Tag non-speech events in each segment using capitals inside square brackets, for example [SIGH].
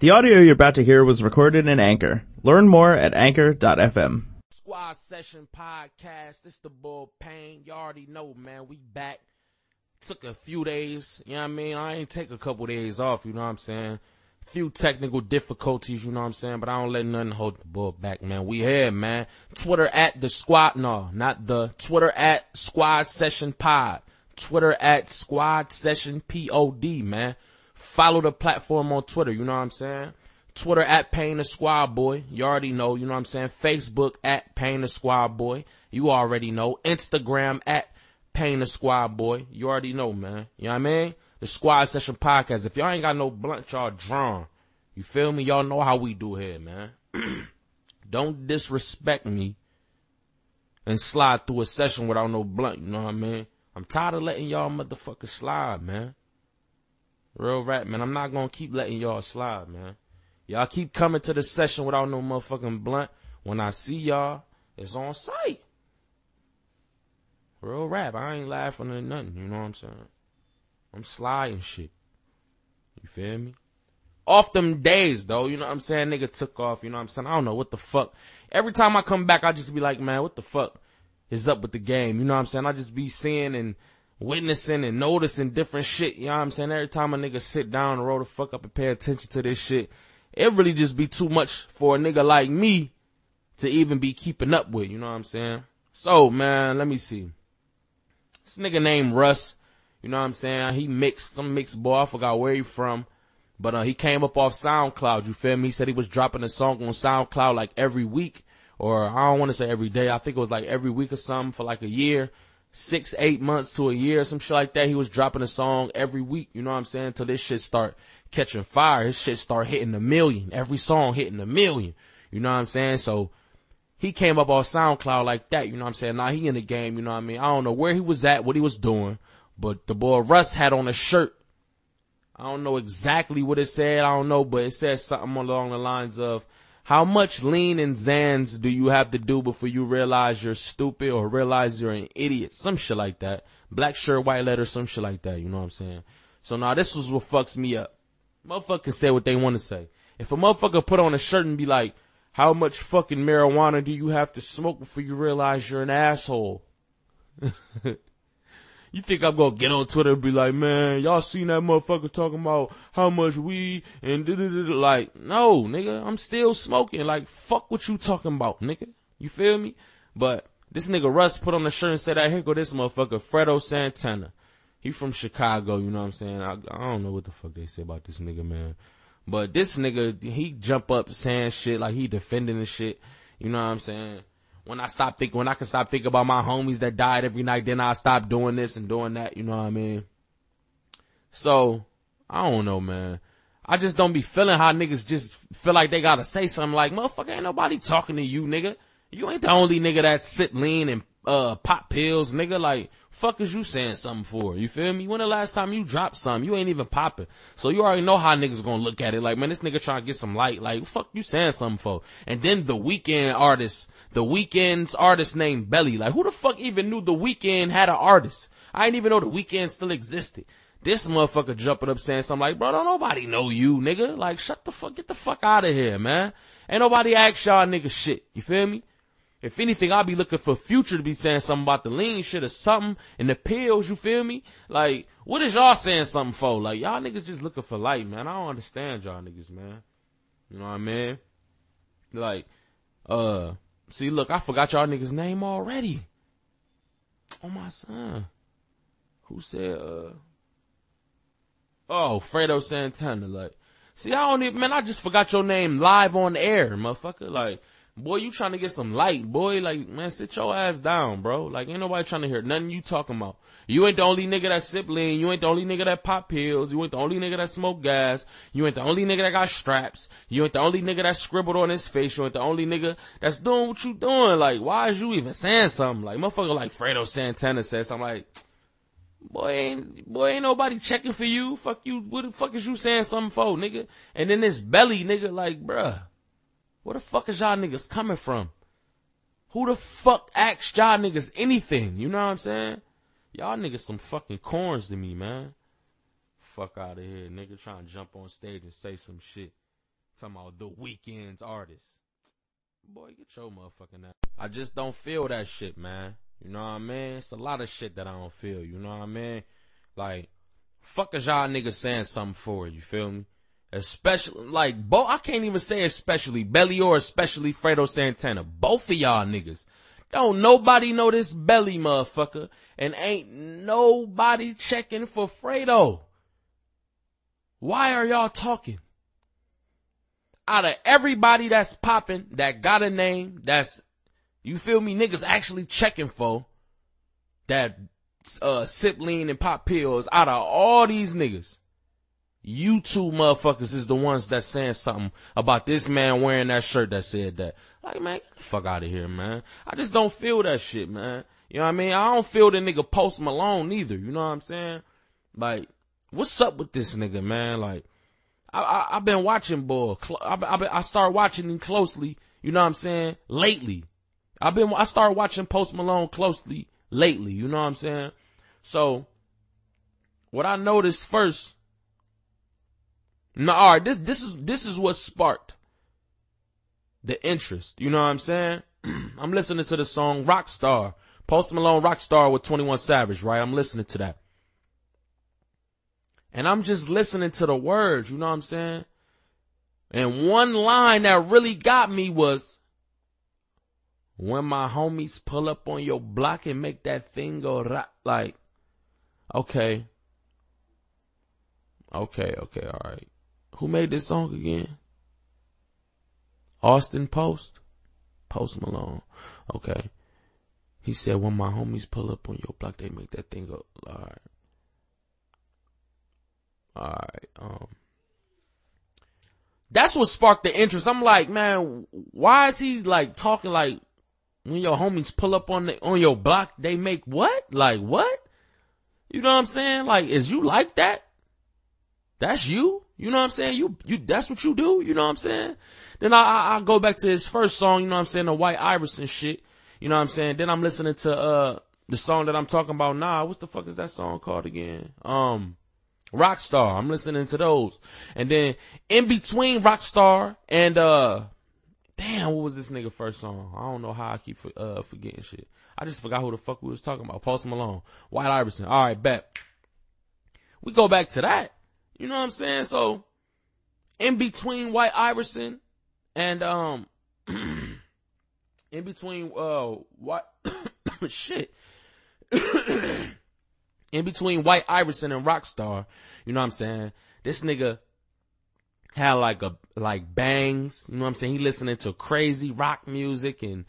The audio you're about to hear was recorded in Anchor. Learn more at anchor.fm. Squad Session Podcast. It's the Bull Payne. You already know, man. We back. Took a few days. You know what I mean? I ain't take a couple days off. You know what I'm saying? Few technical difficulties. You know what I'm saying? But I don't let nothing hold the bull back, man. We here, man. Twitter at the squad. No, not the Twitter at Squad Session Pod. Twitter at Squad Session Pod, man. Follow the platform on Twitter. You know what I'm saying? Twitter at Payne the Squad Boy. You already know. You know what I'm saying? Facebook at Payne the Squad Boy. You already know. Instagram at Payne the Squad Boy. You already know, man. You know what I mean? The Squad Session Podcast. If y'all ain't got no blunt, y'all drawn. You feel me? Y'all know how we do here, man. [CLEARS THROAT] Don't disrespect me and slide through a session without no blunt. You know what I mean? I'm tired of letting y'all motherfuckers slide, man. Real rap, man. I'm not gonna keep letting y'all slide, man. Y'all keep coming to the session without no motherfucking blunt. When I see y'all, it's on site. Real rap. I ain't laughing at nothing. You know what I'm saying? I'm sliding shit. You feel me? Off them days though, you know what I'm saying? Nigga took off, you know what I'm saying? I don't know what the fuck. Every time I come back, I just be like, man, what the fuck is up with the game? You know what I'm saying? I just be seeing and witnessing and noticing different shit. You know what I'm saying? Every time a nigga sit down and roll the fuck up and pay attention to this shit, it really just be too much for a nigga like me to even be keeping up with. You know what I'm saying? So man, let me see. This nigga named Russ, you know what I'm saying? He mixed some mixed boy. I forgot where he from. But uh, he came up off SoundCloud, you feel me? He said he was dropping a song on SoundCloud like every week, or I don't want to say every day. I think it was like every week or something for like a year six, eight months to a year, some shit like that. He was dropping a song every week, you know what I'm saying? Till this shit start catching fire. His shit start hitting a million. Every song hitting a million. You know what I'm saying? So he came up on SoundCloud like that, you know what I'm saying? Now he in the game, you know what I mean? I don't know where he was at, what he was doing, but the boy Russ had on a shirt. I don't know exactly what it said, I don't know, but it said something along the lines of, how much lean and Xans do you have to do before you realize you're stupid or realize you're an idiot? Some shit like that. Black shirt, white letter, some shit like that. You know what I'm saying? So now this is what fucks me up. Motherfuckers say what they want to say. If a motherfucker put on a shirt and be like, how much fucking marijuana do you have to smoke before you realize you're an asshole? [LAUGHS] You think I'm gonna get on Twitter and be like, man, y'all seen that motherfucker talking about how much weed and da da like, no, nigga, I'm still smoking. Like, fuck what you talking about, nigga. You feel me? But this nigga Russ put on the shirt and said that here go this motherfucker, Fredo Santana. He from Chicago, you know what I'm saying? I, I don't know what the fuck they say about this nigga, man. But this nigga, he jump up saying shit like he defending the shit. You know what I'm saying? When I stop thinking, when I can stop thinking about my homies that died every night, then I stop doing this and doing that, you know what I mean? So, I don't know, man. I just don't be feeling how niggas just feel like they gotta say something like, motherfucker, ain't nobody talking to you, nigga. You ain't the only nigga that sit lean and, uh, pop pills, nigga. Like, fuck is you saying something for? You feel me? When the last time you dropped something? You ain't even popping. So you already know how niggas gonna look at it. Like, man, this nigga trying to get some light. Like, fuck you saying something for? And then the Weeknd artist, the Weeknd's artist named Belly. Like, who the fuck even knew the Weeknd had an artist? I didn't even know the Weeknd still existed. This motherfucker jumping up saying something like, bro, don't nobody know you, nigga. Like, shut the fuck, get the fuck out of here, man. Ain't nobody ask y'all nigga shit. You feel me? If anything, I'll be looking for Future to be saying something about the lean shit or something and the pills, you feel me? Like, what is y'all saying something for? Like, y'all niggas just looking for light, man. I don't understand y'all niggas, man. You know what I mean? Like, uh, See, look, I forgot y'all niggas name already. Oh my son. Who said, uh, oh, Fredo Santana, like, see, I don't even, man, I just forgot your name live on air, motherfucker. Like, boy, you trying to get some light, boy. Like, man, sit your ass down, bro. Like, ain't nobody trying to hear nothing you talking about. You ain't the only nigga that sip lean. You ain't the only nigga that pop pills. You ain't the only nigga that smoke gas. You ain't the only nigga that got straps. You ain't the only nigga that scribbled on his face. You ain't the only nigga that's doing what you doing. Like, why is you even saying something? Like, motherfucker like Fredo Santana says, I'm like, boy ain't, boy ain't nobody checking for you. Fuck you. What the fuck is you saying something for, nigga? And then this belly nigga like, bruh, where the fuck is y'all niggas coming from? Who the fuck asked y'all niggas anything? You know what I'm saying? Y'all niggas some fucking corns to me, man. Fuck out of here, nigga trying to jump on stage and say some shit. Talking about the Weeknd's artist. Boy, get your motherfucking ass. I just don't feel that shit, man. You know what I mean? It's a lot of shit that I don't feel. You know what I mean? Like, fuck is y'all niggas saying something for? You feel me? Especially, like, both, I can't even say especially, Belly or especially Fredo Santana. Both of y'all niggas. Don't nobody know this Belly motherfucker. And ain't nobody checking for Fredo. Why are y'all talking? Out of everybody that's popping, that got a name, that's, you feel me, niggas actually checking for, that, uh, sip lean and pop pills, out of all these niggas, you two motherfuckers is the ones that saying something about this man wearing that shirt that said that. Like, man, get the fuck out of here, man. I just don't feel that shit, man. You know what I mean? I don't feel the nigga Post Malone either. You know what I'm saying? Like, what's up with this nigga, man? Like, I, I, have been watching boy. I, I, I watching him closely. You know what I'm saying? Lately. I've been, I started watching Post Malone closely lately. You know what I'm saying? So, what I noticed first no, alright, this, this is, this is what sparked the interest. You know what I'm saying? [CLEARS THROAT] I'm listening to the song Rockstar. Post Malone Rockstar with 21 Savage, right? I'm listening to that. And I'm just listening to the words, you know what I'm saying? And one line that really got me was, when my homies pull up on your block and make that thing go rock, like, okay. Okay, okay, alright. Who made this song again? Austin Post? Post Malone. Okay. He said, when my homies pull up on your block, they make that thing go, alright. Alright, um. That's what sparked the interest. I'm like, man, why is he like talking like when your homies pull up on the, on your block, they make what? Like what? You know what I'm saying? Like, is you like that? That's you? You know what I'm saying? You, you, that's what you do? You know what I'm saying? Then I, I, I go back to his first song, you know what I'm saying? The White Iverson shit. You know what I'm saying? Then I'm listening to, uh, the song that I'm talking about now. What the fuck is that song called again? Um, Rockstar. I'm listening to those. And then in between Rockstar and, uh, damn, what was this nigga first song? I don't know how I keep, uh, forgetting shit. I just forgot who the fuck we was talking about. Post Malone. White Iverson. Alright, bet. We go back to that. You know what I'm saying? So, in between White Iverson and, um, [CLEARS THROAT] in between, uh, what, [COUGHS] shit. [COUGHS] in between White Iverson and Rockstar, you know what I'm saying? This nigga had like a, like bangs, you know what I'm saying? He listening to crazy rock music and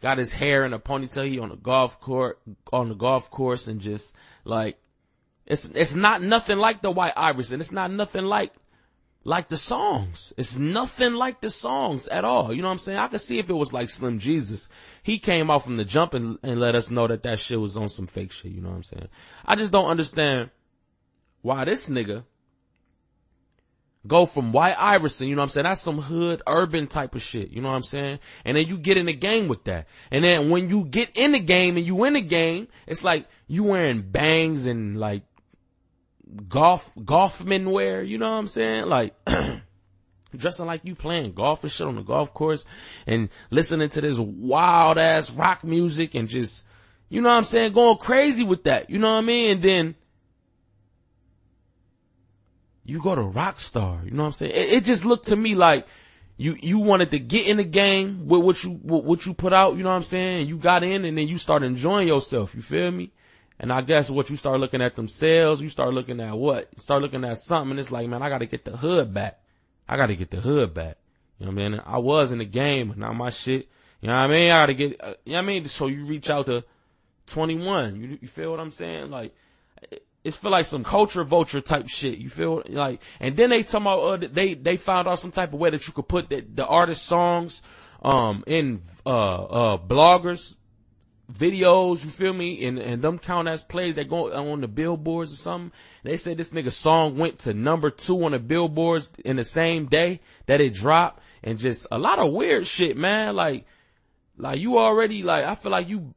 got his hair in a ponytail. He on the golf court, on the golf course and just like it's, it's not nothing like the White Iverson. It's not nothing like, like the songs. It's nothing like the songs at all. You know what I'm saying? I could see if it was like Slim Jesus. He came out from the jump and, and let us know that that shit was on some fake shit. You know what I'm saying? I just don't understand why this nigga go from White Iverson, you know what I'm saying? That's some hood urban type of shit, you know what I'm saying? And then you get in the game with that. And then when you get in the game and you win the game, it's like you wearing bangs and like golf, golfman wear, you know what I'm saying? Like, [CLEARS THROAT] dressing like you playing golf and shit on the golf course and listening to this wild ass rock music and just, you know what I'm saying? Going crazy with that, you know what I mean? And then, you go to Rockstar, you know what I'm saying? It, it just looked to me like, you, you wanted to get in the game with what you, what you put out, you know what I'm saying? You got in and then you start enjoying yourself, you feel me? And I guess what you start looking at them sales, you start looking at what? You start looking at something it's like, man, I gotta get the hood back. I gotta get the hood back. You know what I mean? I was in the game, but now my shit, you know what I mean? I gotta get, uh, you know what I mean? So you reach out to 21. You, you feel what I'm saying? Like, it feel like some culture vulture type shit. You feel like, and then they talk about, uh, they, they found out some type of way that you could put the, the artist songs, um, in, uh, uh, bloggers, videos, you feel me? And, and them count as plays that go on the billboards or something. They say this nigga song went to number two on the billboards in the same day that it dropped and just a lot of weird shit, man. Like, like you already like, I feel like you,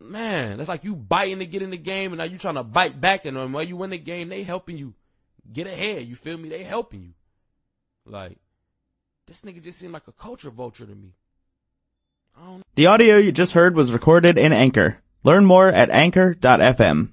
man, that's like you biting to get in the game and now you trying to bite back and while you win the game, they helping you get ahead. You feel me? They helping you. Like, this nigga just seemed like a culture vulture to me. The audio you just heard was recorded in Anchor. Learn more at anchor.fm.